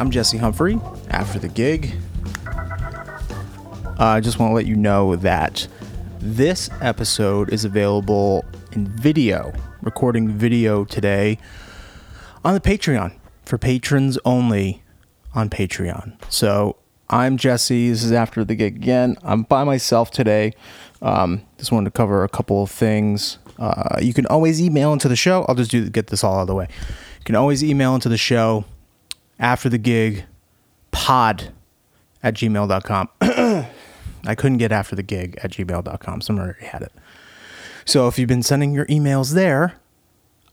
I'm Jesse Humphrey. After the gig, uh, I just want to let you know that this episode is available in video, recording video today on the Patreon for patrons only on Patreon. So I'm Jesse. This is after the gig again. I'm by myself today. Um, just wanted to cover a couple of things. Uh, you can always email into the show. I'll just do get this all out of the way. You can always email into the show after the gig pod at gmail.com. I couldn't get after the gig at gmail.com. Someone already had it. So if you've been sending your emails there,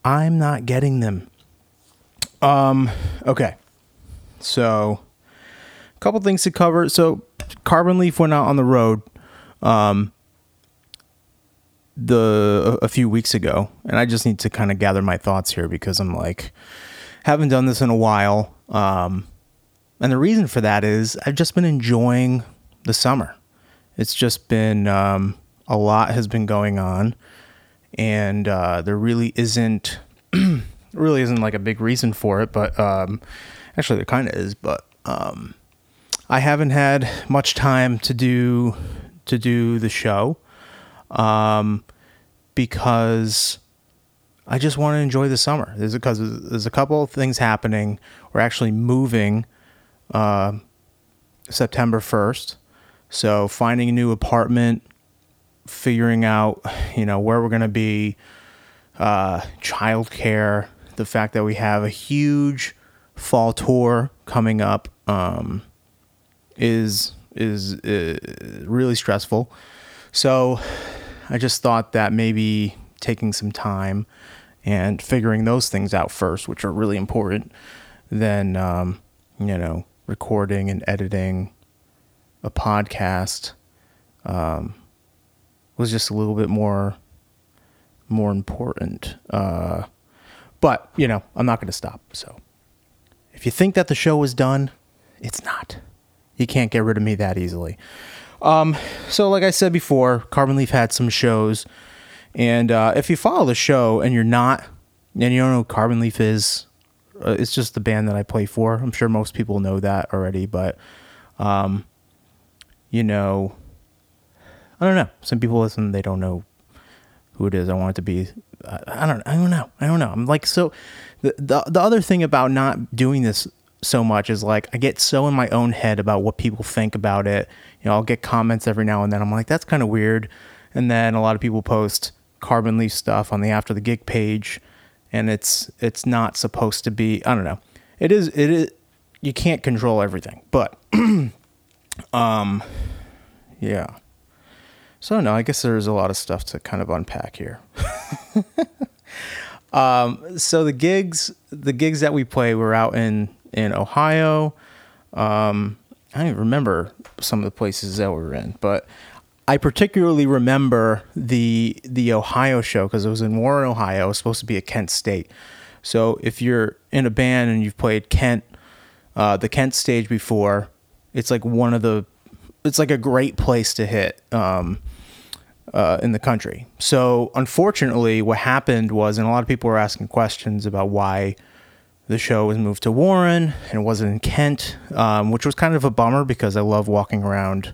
I'm not getting them. Um, okay. So a couple things to cover. So Carbon Leaf went out on the road um the a, a few weeks ago, and I just need to kind of gather my thoughts here because I'm like haven't done this in a while. Um and the reason for that is I've just been enjoying the summer. It's just been um, a lot has been going on, and uh, there really isn't really isn't like a big reason for it. But um, actually, there kind of is. But um, I haven't had much time to do to do the show um, because I just want to enjoy the summer. There's because there's a couple of things happening. We're actually moving uh, September 1st. So finding a new apartment, figuring out, you know, where we're going to be, uh, childcare, the fact that we have a huge fall tour coming up um, is is uh, really stressful. So I just thought that maybe taking some time and figuring those things out first, which are really important, then um, you know recording and editing a podcast um, was just a little bit more more important. Uh, but you know, I'm not going to stop. So if you think that the show is done, it's not. You can't get rid of me that easily. Um, so like I said before, Carbon Leaf had some shows, and uh, if you follow the show and you're not, and you don't know Carbon Leaf is, uh, it's just the band that I play for. I'm sure most people know that already, but um, you know, I don't know. Some people listen, they don't know who it is. I want it to be. I, I don't. I don't know. I don't know. I'm like so. The, the the other thing about not doing this so much is like I get so in my own head about what people think about it. You know, I'll get comments every now and then. I'm like, that's kind of weird. And then a lot of people post carbon leaf stuff on the after the gig page and it's it's not supposed to be I don't know. It is it is you can't control everything. But um yeah. So no, I guess there's a lot of stuff to kind of unpack here. um so the gigs the gigs that we play were out in in Ohio. Um I don't remember some of the places that we were in, but I particularly remember the the Ohio show because it was in Warren, Ohio. It was supposed to be at Kent State. So if you're in a band and you've played Kent, uh, the Kent stage before, it's like one of the, it's like a great place to hit um, uh, in the country. So unfortunately, what happened was, and a lot of people were asking questions about why the show was moved to Warren and it wasn't in Kent, um, which was kind of a bummer because I love walking around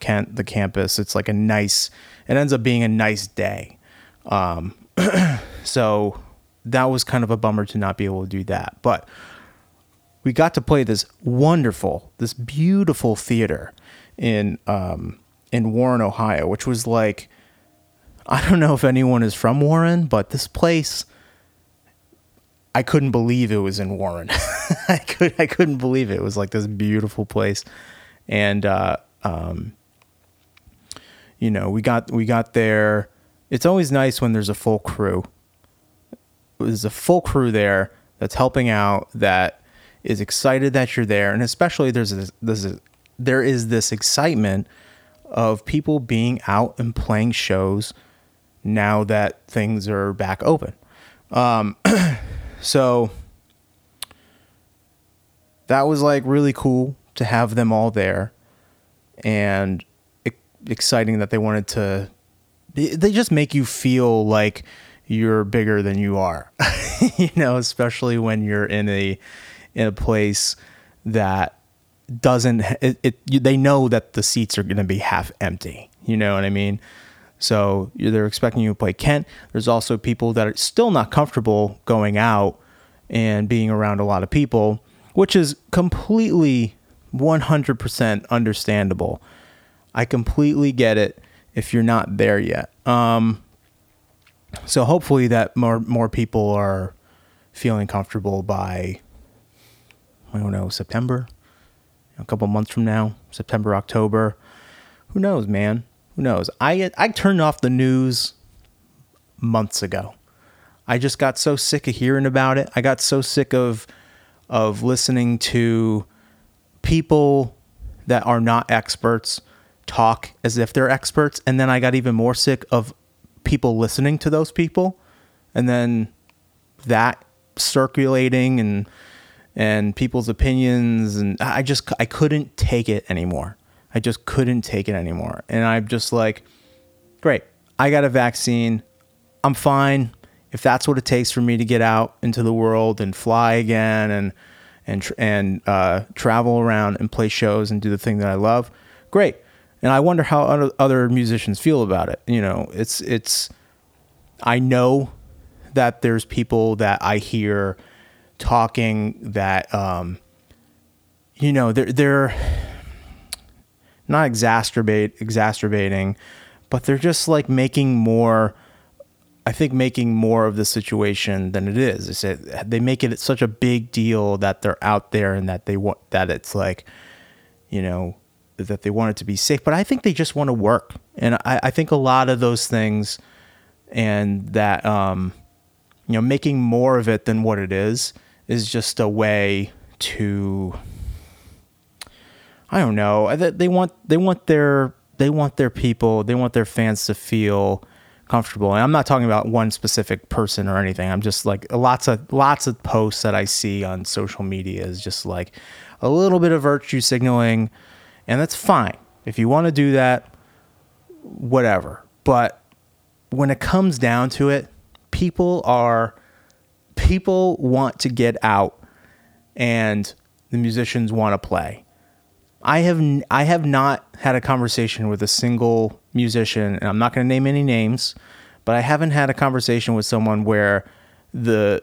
Kent, the campus. It's like a nice. It ends up being a nice day. Um, so that was kind of a bummer to not be able to do that. But we got to play this wonderful, this beautiful theater in um, in Warren, Ohio, which was like I don't know if anyone is from Warren, but this place I couldn't believe it was in Warren. I could I couldn't believe it. It was like this beautiful place, and uh, um, you know, we got we got there. It's always nice when there's a full crew. There's a full crew there that's helping out that is excited that you're there, and especially there's this, this there is this excitement of people being out and playing shows now that things are back open. Um, so that was like really cool to have them all there, and exciting that they wanted to they just make you feel like you're bigger than you are. you know, especially when you're in a in a place that doesn't it, it they know that the seats are going to be half empty. You know what I mean? So they're expecting you to play Kent. There's also people that are still not comfortable going out and being around a lot of people, which is completely 100% understandable. I completely get it if you're not there yet. Um, so hopefully that more more people are feeling comfortable by I don't know September, a couple months from now, September October. Who knows, man? Who knows? I I turned off the news months ago. I just got so sick of hearing about it. I got so sick of of listening to people that are not experts talk as if they're experts and then I got even more sick of people listening to those people and then that circulating and and people's opinions and I just I couldn't take it anymore. I just couldn't take it anymore. And I'm just like great. I got a vaccine. I'm fine. If that's what it takes for me to get out into the world and fly again and and and uh, travel around and play shows and do the thing that I love, great and I wonder how other musicians feel about it. You know, it's it's. I know that there's people that I hear talking that, um, you know, they're they're not exacerbate exacerbating, but they're just like making more. I think making more of the situation than it is. They say they make it such a big deal that they're out there and that they want that it's like, you know, that they want it to be safe, but I think they just want to work. And I, I think a lot of those things and that, um, you know, making more of it than what it is is just a way to, I don't know. They want, they want their, they want their people, they want their fans to feel comfortable. And I'm not talking about one specific person or anything. I'm just like lots of, lots of posts that I see on social media is just like a little bit of virtue signaling, and that's fine. If you want to do that, whatever. But when it comes down to it, people are people want to get out and the musicians want to play. I have I have not had a conversation with a single musician, and I'm not going to name any names, but I haven't had a conversation with someone where the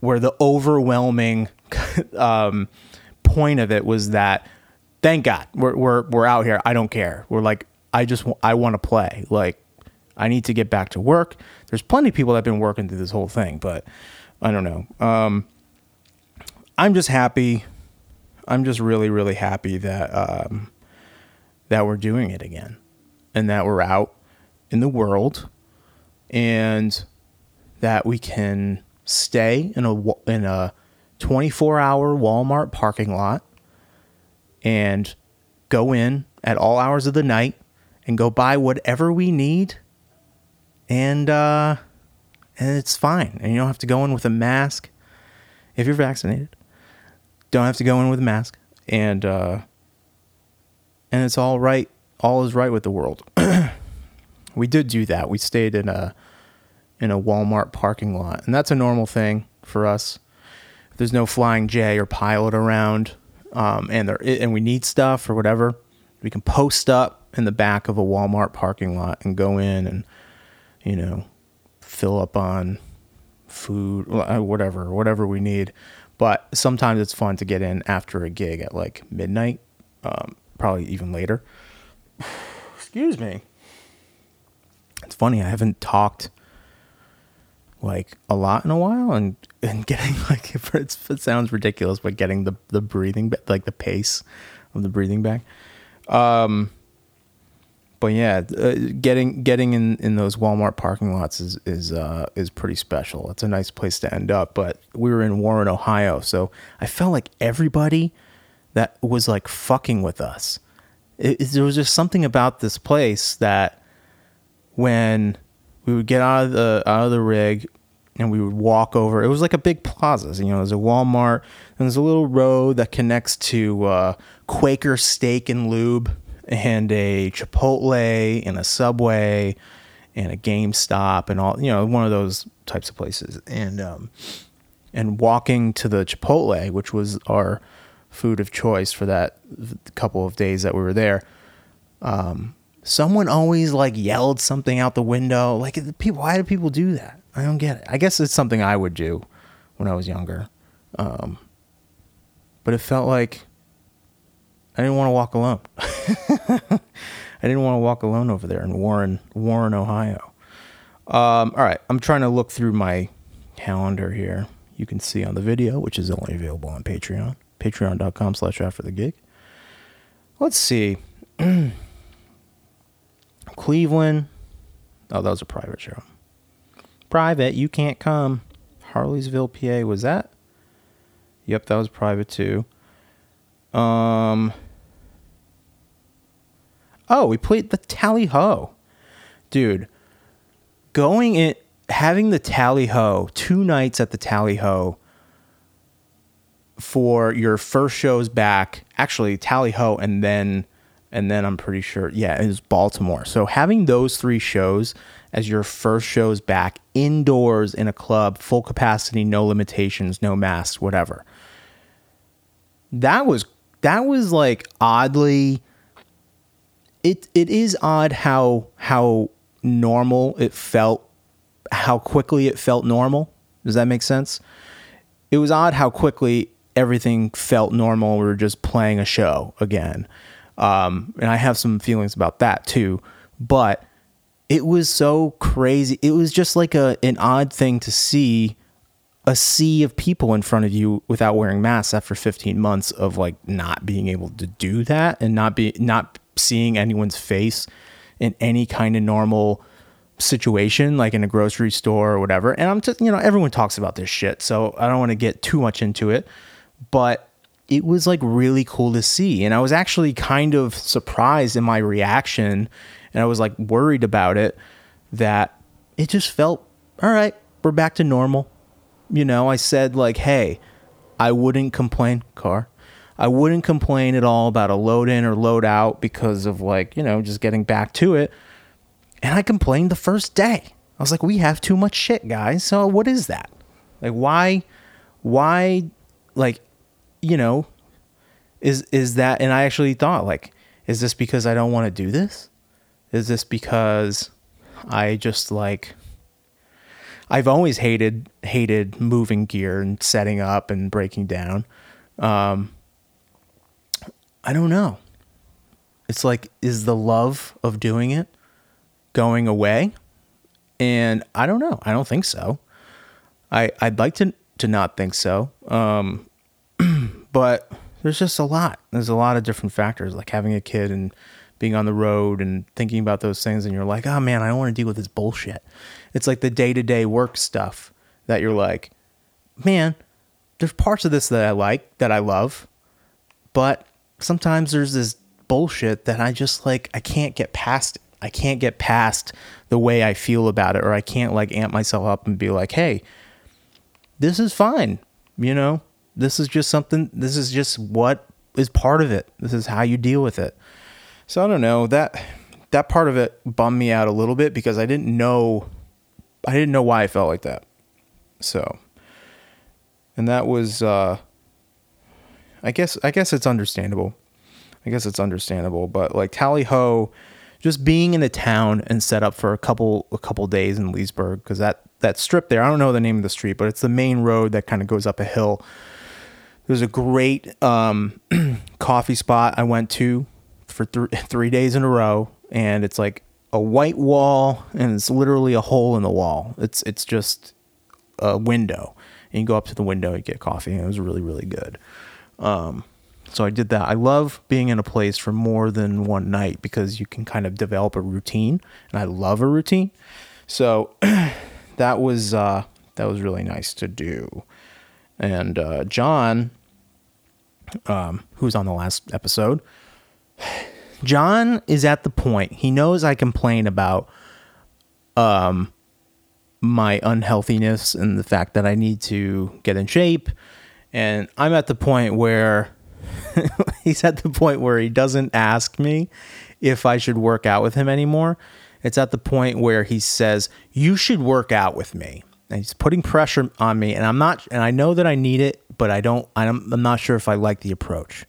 where the overwhelming um, point of it was that thank God we're we're we're out here. I don't care. We're like I just I want to play. Like I need to get back to work. There's plenty of people that've been working through this whole thing, but I don't know. Um, I'm just happy. I'm just really really happy that um, that we're doing it again, and that we're out in the world, and that we can stay in a in a 24 hour Walmart parking lot and go in at all hours of the night and go buy whatever we need and uh and it's fine. And you don't have to go in with a mask. If you're vaccinated don't have to go in with a mask. And uh and it's all right all is right with the world. We did do that. We stayed in a in a Walmart parking lot. And that's a normal thing for us. If there's no flying J or pilot around um, and there and we need stuff or whatever, we can post up in the back of a Walmart parking lot and go in and you know fill up on food, uh, whatever, whatever we need. But sometimes it's fun to get in after a gig at like midnight, um, probably even later. Excuse me. It's funny, I haven't talked like a lot in a while and and getting like it sounds ridiculous but getting the the breathing like the pace of the breathing back. Um but yeah uh, getting getting in in those Walmart parking lots is is uh is pretty special. It's a nice place to end up but we were in Warren Ohio so I felt like everybody that was like fucking with us it, it, there was just something about this place that when we would get out of the out of the rig and we would walk over. It was like a big plaza. You know, there's a Walmart and there's a little road that connects to uh, Quaker Steak and Lube and a Chipotle and a Subway and a GameStop and all, you know, one of those types of places. And um, and walking to the Chipotle, which was our food of choice for that couple of days that we were there. Um, someone always like yelled something out the window. Like people, why do people do that? I don't get it. I guess it's something I would do when I was younger. Um, but it felt like I didn't want to walk alone. I didn't want to walk alone over there in Warren, Warren, Ohio. Um, all right, I'm trying to look through my calendar here. You can see on the video, which is only available on Patreon, patreon.com slash after the gig. Let's see. Cleveland. Oh, that was a private show. Private, you can't come. Harleysville, PA. Was that? Yep, that was private too. Um. Oh, we played the Tally Ho. Dude, going in, having the Tally Ho, two nights at the Tally Ho for your first shows back, actually, Tally Ho, and then, and then I'm pretty sure, yeah, it was Baltimore. So having those three shows as your first shows back indoors in a club, full capacity, no limitations, no masks, whatever. That was, that was like oddly it it is odd how how normal it felt, how quickly it felt normal. Does that make sense? It was odd how quickly everything felt normal. We were just playing a show again, um, and I have some feelings about that too. But it was so crazy. It was just like a an odd thing to see a sea of people in front of you without wearing masks after 15 months of like not being able to do that and not be not seeing anyone's face in any kind of normal situation, like in a grocery store or whatever. And I'm just, you know, everyone talks about this shit, so I don't want to get too much into it. But it was like really cool to see. And I was actually kind of surprised in my reaction. And I was like worried about it that it just felt, all right, we're back to normal. You know, I said, like, hey, I wouldn't complain, car. I wouldn't complain at all about a load in or load out because of like, you know, just getting back to it. And I complained the first day. I was like, we have too much shit, guys. So what is that? Like why why like you know is is that and I actually thought like is this because I don't want to do this? Is this because I just like I've always hated hated moving gear and setting up and breaking down. Um, I don't know. It's like, is the love of doing it going away? And I don't know. I don't think so. I I'd like to to not think so. Um, but there's just a lot. There's a lot of different factors, like having a kid and being on the road and thinking about those things, and you're like, oh man, I don't want to deal with this bullshit. It's like the day to day work stuff that you're like, man, there's parts of this that I like, that I love, but sometimes there's this bullshit that I just like I can't get past it. I can't get past the way I feel about it or I can't like amp myself up and be like, "Hey, this is fine." You know? This is just something this is just what is part of it. This is how you deal with it. So I don't know, that that part of it bummed me out a little bit because I didn't know I didn't know why I felt like that. So and that was uh I guess I guess it's understandable. I guess it's understandable, but like Tally Ho, just being in the town and set up for a couple a couple days in Leesburg because that that strip there, I don't know the name of the street, but it's the main road that kind of goes up a hill. There's a great um, coffee spot I went to for th- three days in a row, and it's like a white wall, and it's literally a hole in the wall. It's it's just a window, and you go up to the window and get coffee, and it was really really good. Um, so I did that. I love being in a place for more than one night because you can kind of develop a routine, and I love a routine. So that was uh, that was really nice to do. And uh, John, um, who's on the last episode, John is at the point he knows I complain about um, my unhealthiness and the fact that I need to get in shape and I'm at the point where he's at the point where he doesn't ask me if I should work out with him anymore. It's at the point where he says, "You should work out with me." And he's putting pressure on me, and I'm not, and I know that I need it, but I don't. I'm, I'm not sure if I like the approach.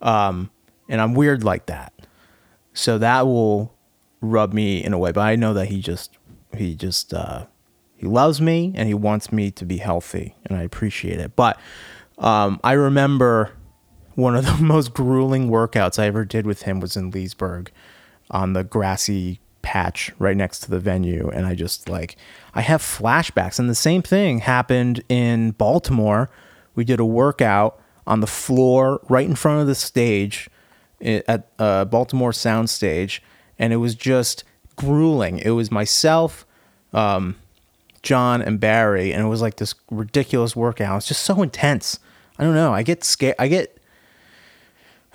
Um, and I'm weird like that, so that will rub me in a way. But I know that he just, he just, uh, he loves me and he wants me to be healthy, and I appreciate it. But um, I remember one of the most grueling workouts I ever did with him was in Leesburg on the grassy patch right next to the venue and I just like I have flashbacks and the same thing happened in Baltimore. We did a workout on the floor right in front of the stage at uh, Baltimore Soundstage, and it was just grueling. It was myself, um, John and Barry and it was like this ridiculous workout. It's just so intense. I don't know. I get scared. I get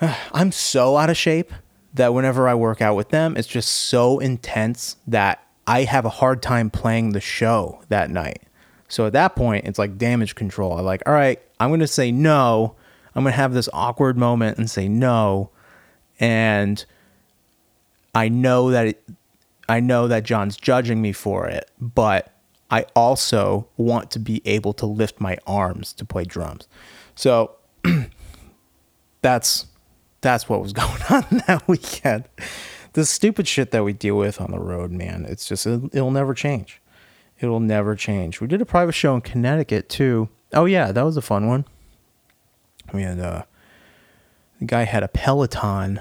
I'm so out of shape that whenever I work out with them, it's just so intense that I have a hard time playing the show that night. So at that point, it's like damage control. I'm like, all right, I'm going to say no. I'm going to have this awkward moment and say no. And I know that it, I know that John's judging me for it, but I also want to be able to lift my arms to play drums. So that's that's what was going on that weekend. The stupid shit that we deal with on the road, man. It's just it, it'll never change. It'll never change. We did a private show in Connecticut too. Oh yeah, that was a fun one. We had uh the guy had a Peloton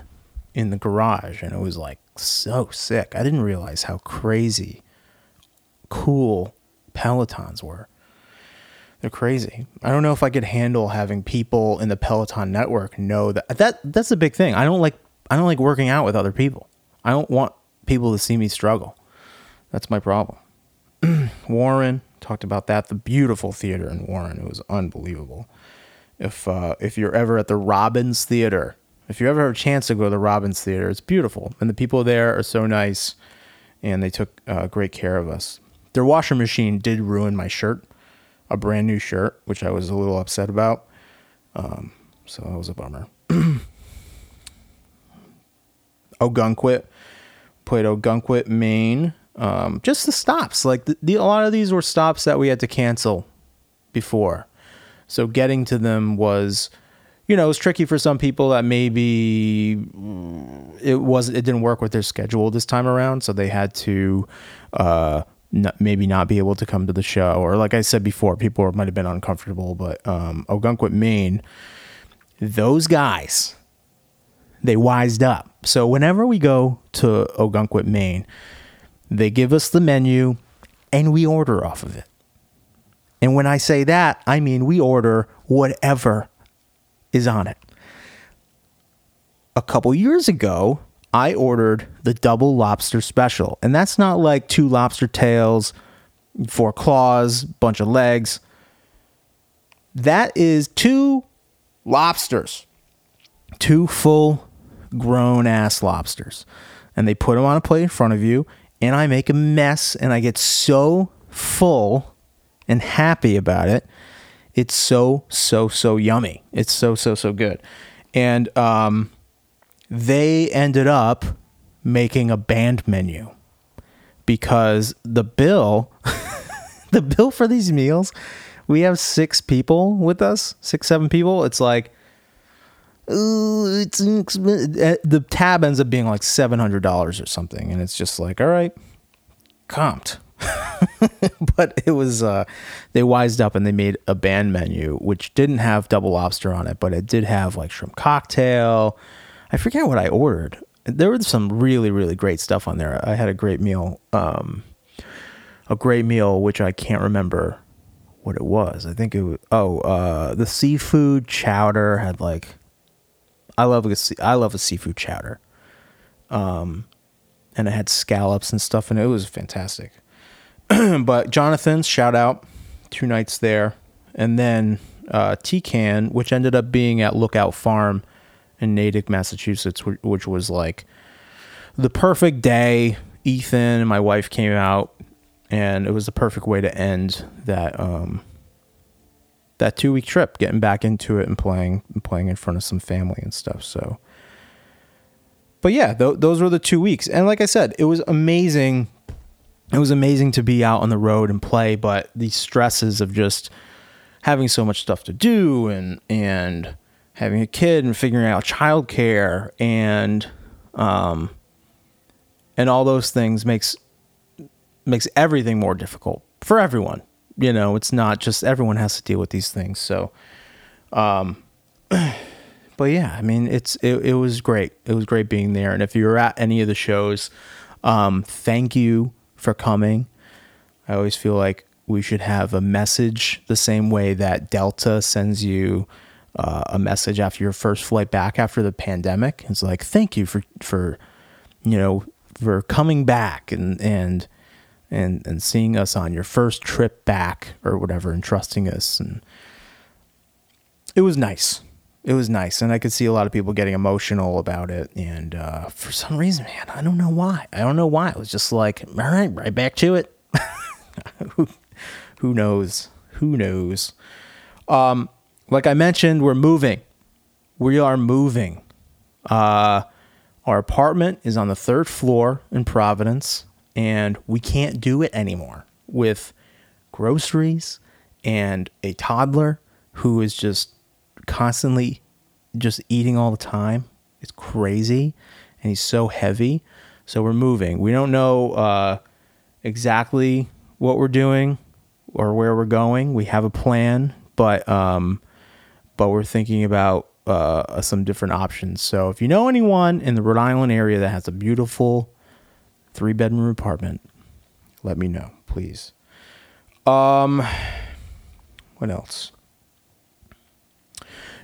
in the garage and it was like so sick. I didn't realize how crazy cool Pelotons were. They're crazy. I don't know if I could handle having people in the Peloton network know that that that's a big thing. I don't like I don't like working out with other people. I don't want people to see me struggle. That's my problem. Warren talked about that. The beautiful theater in Warren. It was unbelievable. If uh, if you're ever at the Robins Theater, if you ever have a chance to go to the Robins Theater, it's beautiful, and the people there are so nice, and they took uh, great care of us. Their washer machine did ruin my shirt a brand new shirt, which I was a little upset about. Um, so that was a bummer. Ogunquit played Ogunquit, Maine. Um, just the stops, like the, the, a lot of these were stops that we had to cancel before. So getting to them was, you know, it was tricky for some people that maybe it was it didn't work with their schedule this time around, so they had to uh, maybe not be able to come to the show, or like I said before, people might have been uncomfortable. But um, Ogunquit, Maine, those guys, they wised up. So whenever we go to Ogunquit, Maine, they give us the menu and we order off of it. And when I say that, I mean we order whatever is on it. A couple years ago, I ordered the double lobster special. And that's not like two lobster tails, four claws, bunch of legs. That is two lobsters, two full grown ass lobsters. And they put them on a plate in front of you. And I make a mess and I get so full and happy about it. It's so, so, so yummy. It's so, so, so good. And, um, they ended up making a band menu because the bill the bill for these meals we have six people with us six seven people it's like ooh, it's eh, the tab ends up being like $700 or something and it's just like all right comped but it was uh they wised up and they made a band menu which didn't have double lobster on it but it did have like shrimp cocktail I forget what I ordered. There was some really, really great stuff on there. I had a great meal, um, a great meal, which I can't remember what it was. I think it was, oh, uh, the seafood chowder had like, I love a, I love a seafood chowder. Um, and it had scallops and stuff, and it was fantastic. but Jonathan's shout out, two nights there, and then uh, Can, which ended up being at Lookout Farm in Natick, Massachusetts, which was like the perfect day. Ethan and my wife came out, and it was the perfect way to end that um, that two week trip, getting back into it and playing and playing in front of some family and stuff. So but yeah, th- those were the two weeks, and like I said, it was amazing. It was amazing to be out on the road and play, but the stresses of just having so much stuff to do and and having a kid and figuring out childcare and um and all those things makes makes everything more difficult for everyone. You know, it's not just everyone has to deal with these things. So um but yeah, I mean, it's it, it was great. It was great being there. And if you were at any of the shows, um, thank you for coming. I always feel like we should have a message the same way that Delta sends you uh, a message after your first flight back after the pandemic. It's like thank you for for you know for coming back and and and and seeing us on your first trip back or whatever and trusting us and it was nice it was nice and i could see a lot of people getting emotional about it and uh, for some reason man i don't know why. I don't know why. It was just like all right right back to it. Who, who knows? Who knows? Um, like i mentioned we're moving. We are moving. Uh, our apartment is on the third floor in providence and we can't do it anymore with groceries and a toddler who is just constantly just eating all the time. It's crazy, and he's so heavy. So we're moving. We don't know uh, exactly what we're doing or where we're going. We have a plan, but um, but we're thinking about uh, some different options. So if you know anyone in the Rhode Island area that has a beautiful three bedroom apartment, let me know, please. Um, what else?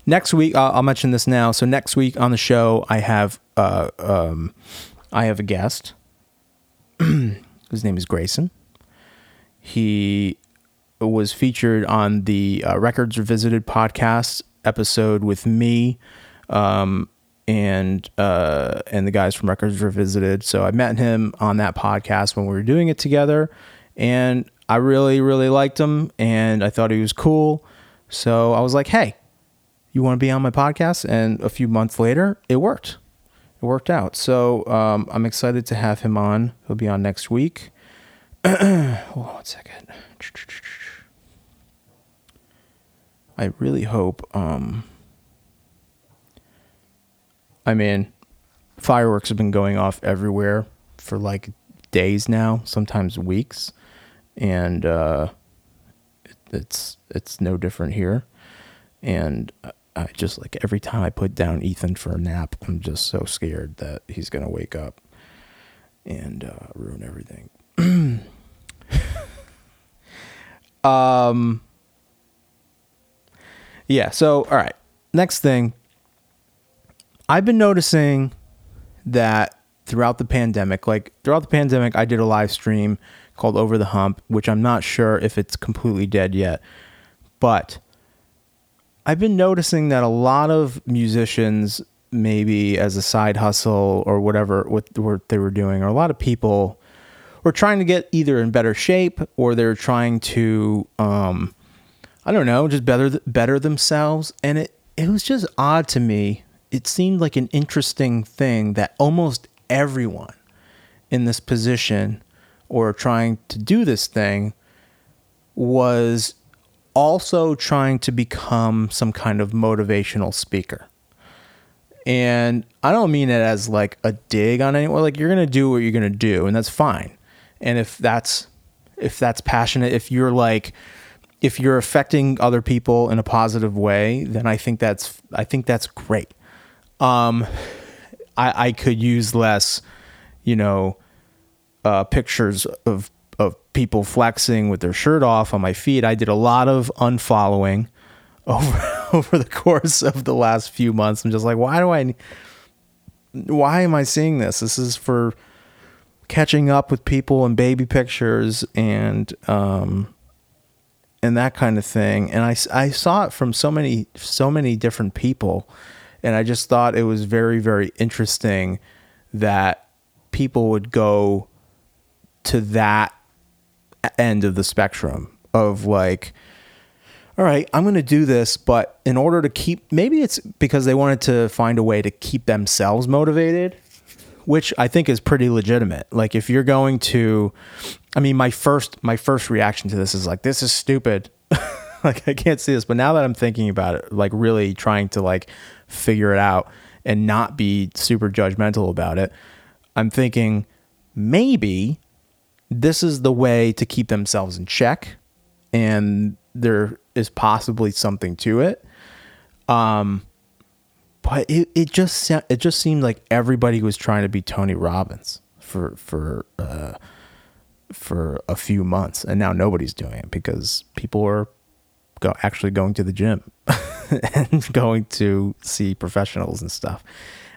Next week, I'll, I'll mention this now. So next week on the show, I have uh, um, I have a guest. His name is Grayson. He was featured on the uh, Records Revisited podcast episode with me um, and uh, and the guys from Records Revisited. So I met him on that podcast when we were doing it together, and I really really liked him, and I thought he was cool. So I was like, hey, you want to be on my podcast? And a few months later, it worked. It worked out. So um, I'm excited to have him on. He'll be on next week. Hold on one second. I really hope. Um, I mean, fireworks have been going off everywhere for like days now, sometimes weeks, and uh, it, it's it's no different here. And I just like every time I put down Ethan for a nap, I'm just so scared that he's gonna wake up and uh, ruin everything. um. Yeah. So, all right. Next thing, I've been noticing that throughout the pandemic, like throughout the pandemic, I did a live stream called Over the Hump, which I'm not sure if it's completely dead yet, but I've been noticing that a lot of musicians, maybe as a side hustle or whatever, what, what they were doing, or a lot of people were trying to get either in better shape or they're trying to, um, I don't know, just better better themselves. And it it was just odd to me. It seemed like an interesting thing that almost everyone in this position or trying to do this thing was also trying to become some kind of motivational speaker. And I don't mean it as like a dig on anyone. Like you're gonna do what you're gonna do, and that's fine. And if that's if that's passionate, if you're like if you're affecting other people in a positive way, then I think that's I think that's great. Um, I I could use less, you know, uh, pictures of of people flexing with their shirt off on my feed. I did a lot of unfollowing over over the course of the last few months. I'm just like, why do I why am I seeing this? This is for catching up with people and baby pictures and um and that kind of thing. And I, I saw it from so many so many different people and I just thought it was very very interesting that people would go to that end of the spectrum of like all right, I'm going to do this, but in order to keep maybe it's because they wanted to find a way to keep themselves motivated which I think is pretty legitimate. Like if you're going to, I mean, my first my first reaction to this is like, this is stupid. like I can't see this, but now that I'm thinking about it, like really trying to like figure it out and not be super judgmental about it, I'm thinking maybe this is the way to keep themselves in check and there is possibly something to it. Um but it, it just it just seemed like everybody was trying to be Tony Robbins for for uh, for a few months, and now nobody's doing it because people are go, actually going to the gym and going to see professionals and stuff.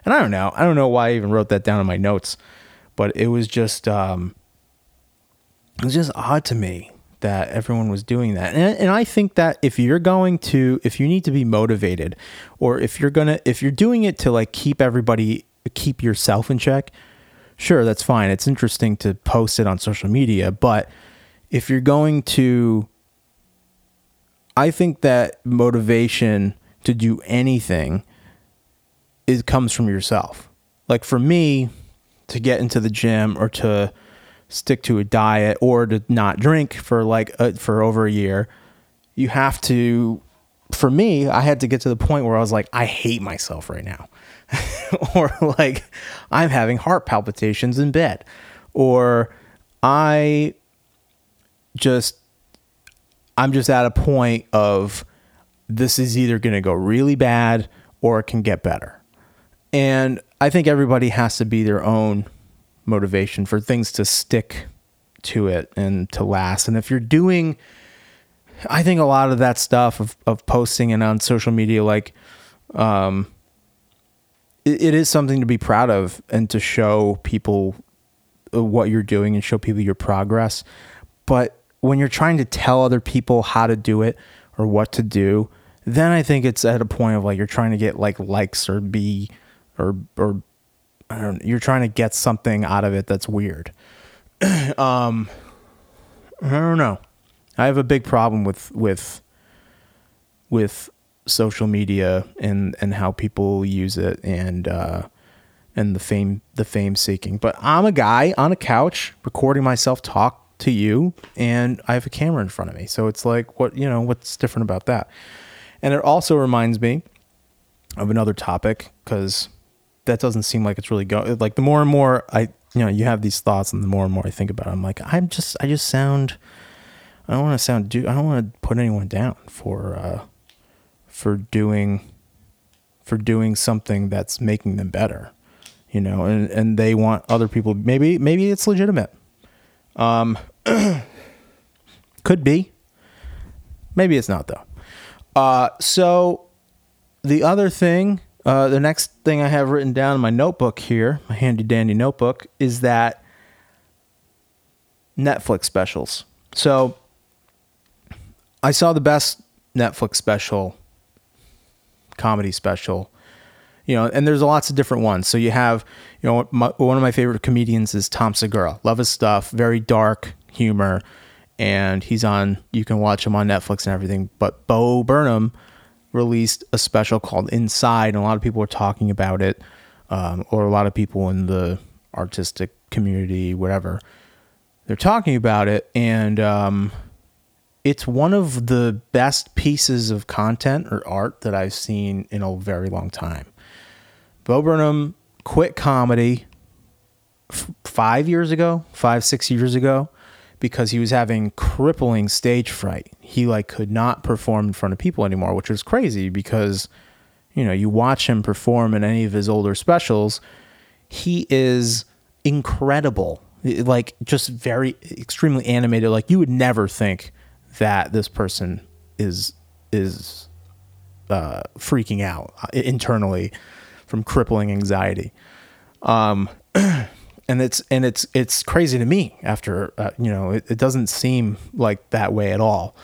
And I don't know, I don't know why I even wrote that down in my notes, but it was just um, it was just odd to me that everyone was doing that. And, and I think that if you're going to, if you need to be motivated, or if you're gonna, if you're doing it to like keep everybody, keep yourself in check, sure, that's fine. It's interesting to post it on social media, but if you're going to, I think that motivation to do anything it comes from yourself. Like for me, to get into the gym or to stick to a diet or to not drink for like uh, for over a year, you have to. For me, I had to get to the point where I was like, I hate myself right now, or like I'm having heart palpitations in bed, or I just I'm just at a point of this is either going to go really bad or it can get better. And I think everybody has to be their own motivation for things to stick to it and to last. And if you're doing, I think a lot of that stuff of, of posting and on social media, like, um, it, it is something to be proud of and to show people what you're doing and show people your progress. But when you're trying to tell other people how to do it or what to do, then I think it's at a point of like you're trying to get like likes or be or or I don't you're trying to get something out of it that's weird. um I don't know. I have a big problem with with with social media and and how people use it and uh and the fame the fame seeking. But I'm a guy on a couch recording myself talk to you and I have a camera in front of me. So it's like what, you know, what's different about that? And it also reminds me of another topic cuz that doesn't seem like it's really going. Like the more and more I, you know, you have these thoughts, and the more and more I think about it, I'm like, I'm just, I just sound. I don't want to sound do. I don't want to put anyone down for, uh, for doing, for doing something that's making them better, you know, and and they want other people. Maybe maybe it's legitimate. Um, could be. Maybe it's not though. Uh, so the other thing uh, the next thing I have written down in my notebook here, my handy dandy notebook, is that Netflix specials. So I saw the best Netflix special, comedy special, you know, and there's lots of different ones. So you have, you know, my, one of my favorite comedians is Tom Segura. Love his stuff, very dark humor, and he's on. You can watch him on Netflix and everything. But Bo Burnham released a special called Inside, and a lot of people were talking about it, um, or a lot of people in the artistic community, whatever, they're talking about it, and um, it's one of the best pieces of content or art that I've seen in a very long time. Bo Burnham quit comedy f- five years ago, five six years ago, because he was having crippling stage fright. He like could not perform in front of people anymore, which was crazy because you know, you watch him perform in any of his older specials, he is incredible. Like just very extremely animated. Like you would never think that this person is is uh, freaking out uh, internally from crippling anxiety. Um, and it's and it's it's crazy to me after uh, you know it, it, doesn't seem like that way at all.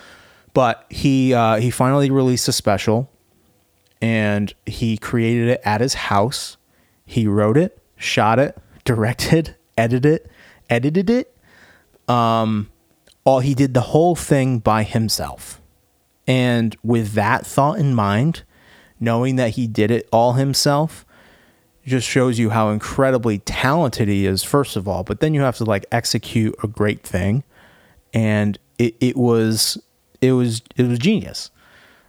But he uh, he finally released a special and he created it at his house. He wrote it shot it directed edited it edited it. Um all he did the whole thing by himself. And with that thought in mind knowing that he did it all himself just shows you how incredibly talented he is, first of all. But then you have to like execute a great thing, and it, it was it was it was genius.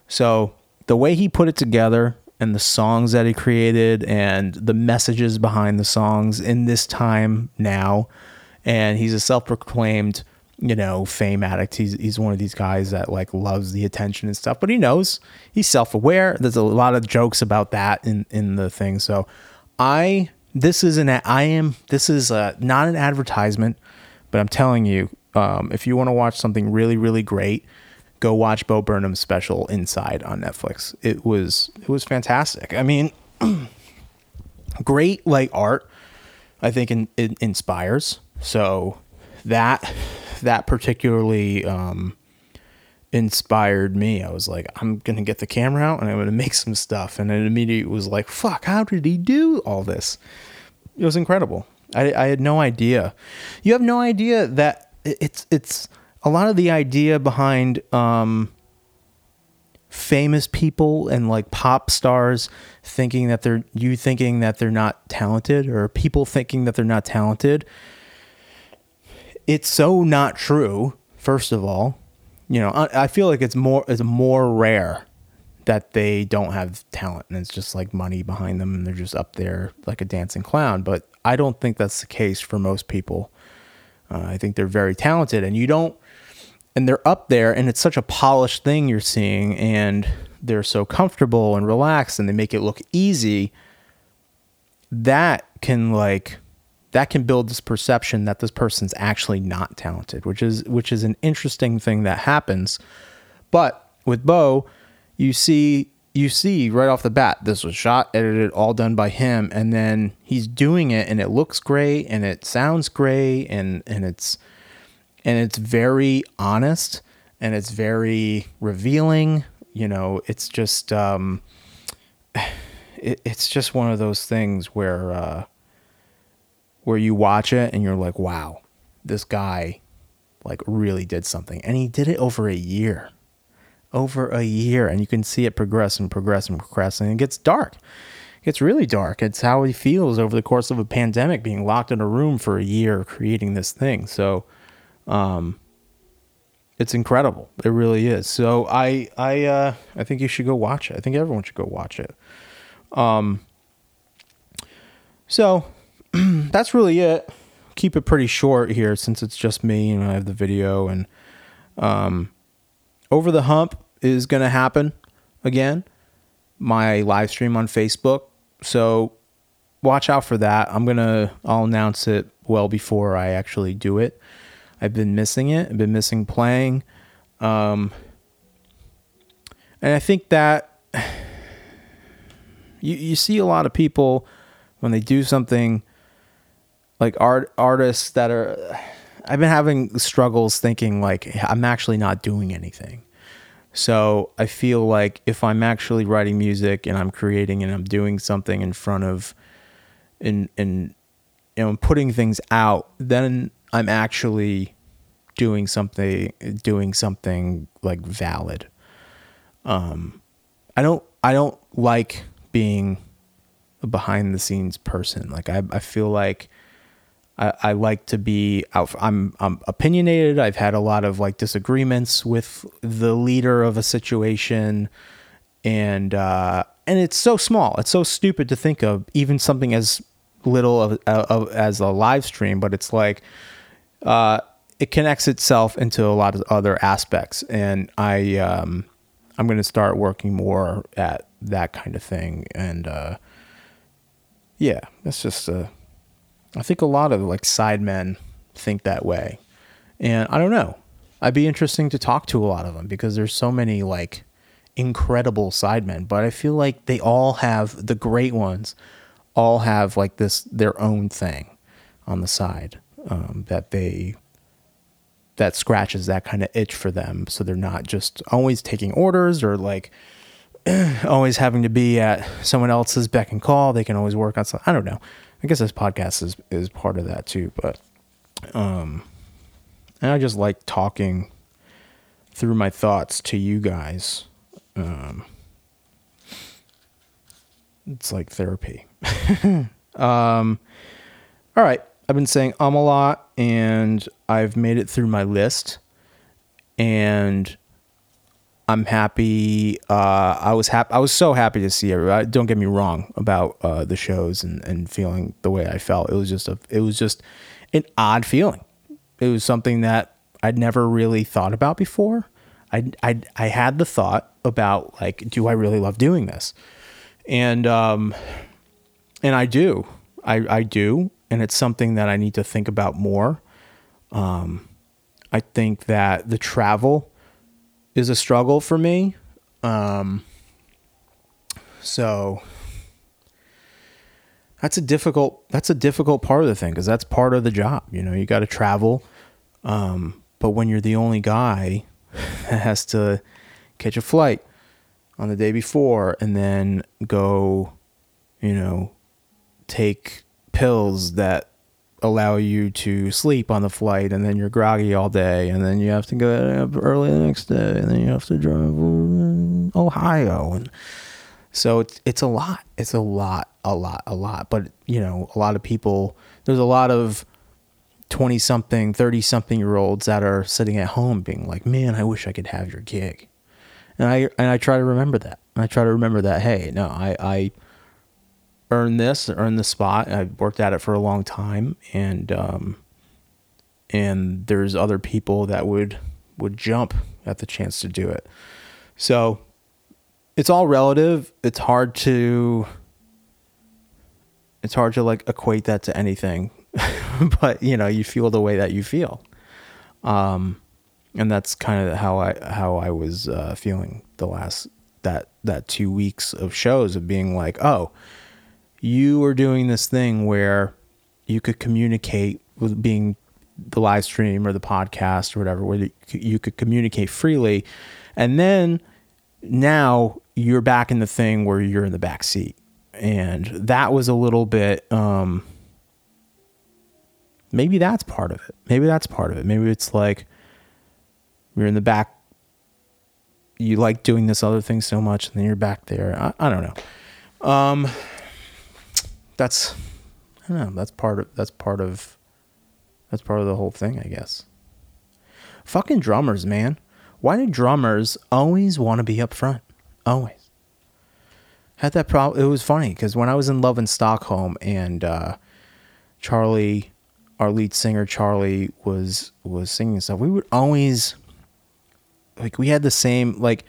So the way he put it together and the songs that he created and the messages behind the songs in this time now, and he's a self-proclaimed you know, fame addict. He's he's one of these guys that like loves the attention and stuff, but he knows he's self-aware. There's a lot of jokes about that in in the thing. So I this is an I am this is a, not an advertisement, but I'm telling you, um, if you want to watch something really really great, go watch Bo Burnham's special Inside on Netflix. It was it was fantastic. I mean, great like art. I think in, it inspires. So that that particularly um, inspired me. I was like, I'm gonna get the camera out and I'm gonna make some stuff. And it immediately was like, fuck, how did he do all this? It was incredible. I, I had no idea. You have no idea that it's it's a lot of the idea behind um, famous people and like pop stars thinking that they're you thinking that they're not talented or people thinking that they're not talented it's so not true. First of all, you know, I, feel like it's more it's more rare that they don't have talent and it's just like money behind them and they're just up there like a dancing clown. But I don't think that's the case for most people. Uh, I think they're very talented and you don't, and they're up there and it's such a polished thing you're seeing and they're so comfortable and relaxed and they make it look easy. That can like that can build this perception that this person's actually not talented, which is which is an interesting thing that happens. But with Bo, you see you see right off the bat this was shot, edited, all done by him, and then he's doing it and it looks great and it sounds great and and it's and it's very honest and it's very revealing. You know, it's just um, it, it's just one of those things where. Uh, where you watch it and you're like, wow, this guy like really did something. And he did it over a year. Over a year. And you can see it progress and progress and progress. And it gets dark. It gets really dark. It's how he feels over the course of a pandemic, being locked in a room for a year creating this thing. So um it's incredible. It really is. So I I uh I think you should go watch it. I think everyone should go watch it. Um so that's really it. Keep it pretty short here since it's just me and I have the video and um, over the hump is going to happen again. My live stream on Facebook. So watch out for that. I'm going to I'll announce it well before I actually do it. I've been missing it. I've been missing playing. Um, and I think that you you see a lot of people when they do something like art artists that are I've been having struggles thinking like I'm actually not doing anything. So I feel like if I'm actually writing music and I'm creating and I'm doing something in front of in in you know putting things out, then I'm actually doing something doing something like valid. Um I don't I don't like being a behind the scenes person. Like I I feel like I, I like to be out. I'm I'm opinionated. I've had a lot of like disagreements with the leader of a situation, and uh, and it's so small. It's so stupid to think of even something as little of, of as a live stream, but it's like uh, it connects itself into a lot of other aspects, and I um, I'm going to start working more at that kind of thing, and uh, yeah, that's just a I think a lot of like side men think that way. And I don't know. I'd be interesting to talk to a lot of them because there's so many like incredible side men, but I feel like they all have the great ones all have like this their own thing on the side um, that they that scratches that kind of itch for them so they're not just always taking orders or like always having to be at someone else's beck and call they can always work on something i don't know I guess this podcast is is part of that too, but um and I just like talking through my thoughts to you guys. Um it's like therapy. um, all right. I've been saying um a lot and I've made it through my list and I'm happy. Uh, I was happy. I was so happy to see everybody. Don't get me wrong about uh, the shows and, and feeling the way I felt. It was just a. It was just an odd feeling. It was something that I'd never really thought about before. I I I had the thought about like, do I really love doing this? And um, and I do. I I do, and it's something that I need to think about more. Um, I think that the travel is a struggle for me. Um, so that's a difficult that's a difficult part of the thing because that's part of the job. You know, you got to travel. Um, but when you're the only guy that has to catch a flight on the day before and then go, you know, take pills that allow you to sleep on the flight and then you're groggy all day and then you have to go up early the next day and then you have to drive Ohio and so it's it's a lot. It's a lot a lot a lot. But you know a lot of people there's a lot of 20 something 30 something year olds that are sitting at home being like man I wish I could have your gig. And I and I try to remember that. And I try to remember that hey no I I earn this, earn the spot. I've worked at it for a long time, and um, and there's other people that would would jump at the chance to do it. So it's all relative. It's hard to it's hard to like equate that to anything, but you know you feel the way that you feel, um, and that's kind of how I how I was uh, feeling the last that that two weeks of shows of being like oh you were doing this thing where you could communicate with being the live stream or the podcast or whatever, where you could communicate freely. And then now you're back in the thing where you're in the back seat. And that was a little bit, um, maybe that's part of it. Maybe that's part of it. Maybe it's like you're in the back, you like doing this other thing so much, and then you're back there. I, I don't know. Um, that's I don't know. That's part of that's part of that's part of the whole thing, I guess. Fucking drummers, man. Why do drummers always want to be up front? Always. Had that problem. It was funny because when I was in Love in Stockholm and uh, Charlie, our lead singer Charlie, was was singing stuff, we would always like we had the same like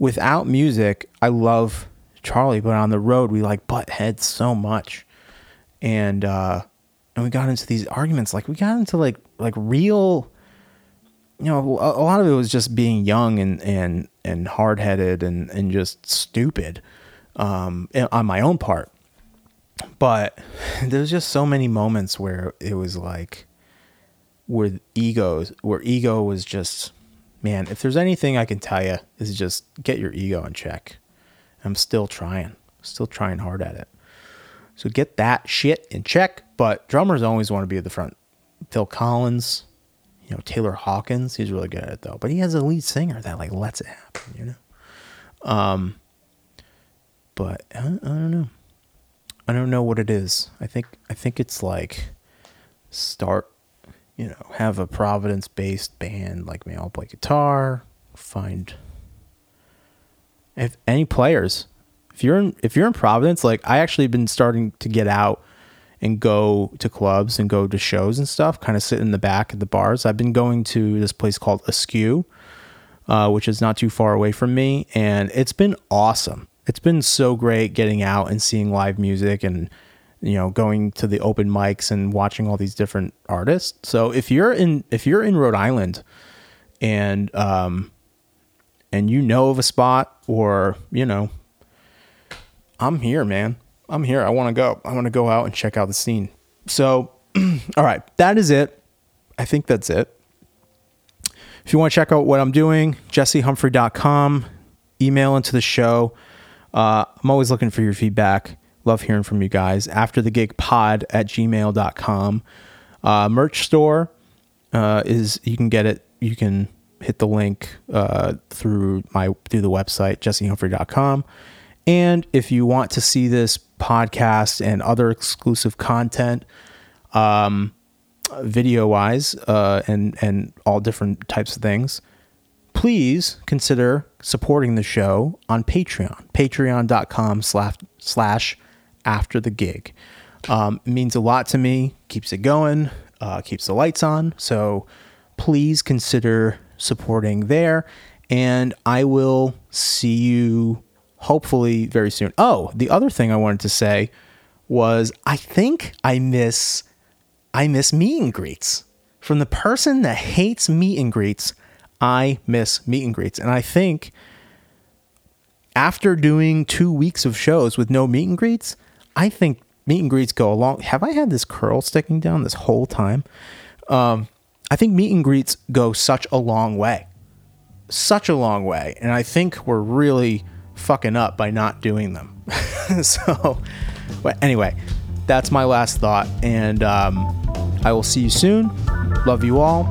without music. I love Charlie, but on the road we like butt heads so much, and uh, and we got into these arguments. Like we got into like like real, you know, a, a lot of it was just being young and and and hard headed and and just stupid, um, on my own part. But there's just so many moments where it was like, where egos, where ego was just, man. If there's anything I can tell you, is just get your ego in check I'm still trying, still trying hard at it. So get that shit in check. But drummers always want to be at the front. Phil Collins, you know, Taylor Hawkins, he's really good at it though. But he has a lead singer that like lets it happen, you know. Um, but I, I don't know. I don't know what it is. I think I think it's like start, you know, have a Providence based band like me. I'll play guitar, find if any players, if you're in if you're in Providence, like I actually been starting to get out and go to clubs and go to shows and stuff, kind of sit in the back at the bars. I've been going to this place called Askew, uh, which is not too far away from me, and it's been awesome. It's been so great getting out and seeing live music and you know going to the open mics and watching all these different artists. So if you're in if you're in Rhode Island and um, and you know of a spot or, you know, I'm here, man. I'm here. I want to go. I want to go out and check out the scene. So, all right, that is it. I think that's it. If you want to check out what I'm doing, jessehumphrey.com, email into the show. Uh, I'm always looking for your feedback. Love hearing from you guys. After the gig pod at gmail.com. Uh, merch store uh, is, you can get it. You can hit the link uh, through my through the website jessehumphrey.com And if you want to see this podcast and other exclusive content, um, video wise, uh, and and all different types of things, please consider supporting the show on Patreon. Patreon.com slash slash after the gig. Um, it means a lot to me, keeps it going, uh, keeps the lights on. So please consider supporting there. And I will see you hopefully very soon. Oh, the other thing I wanted to say was I think I miss I miss meet and greets. From the person that hates meet and greets, I miss meet and greets. And I think after doing two weeks of shows with no meet and greets, I think meet and greets go along. Have I had this curl sticking down this whole time? Um, I think meet and greets go such a long way. Such a long way. And I think we're really fucking up by not doing them. so, but anyway, that's my last thought. And um, I will see you soon. Love you all.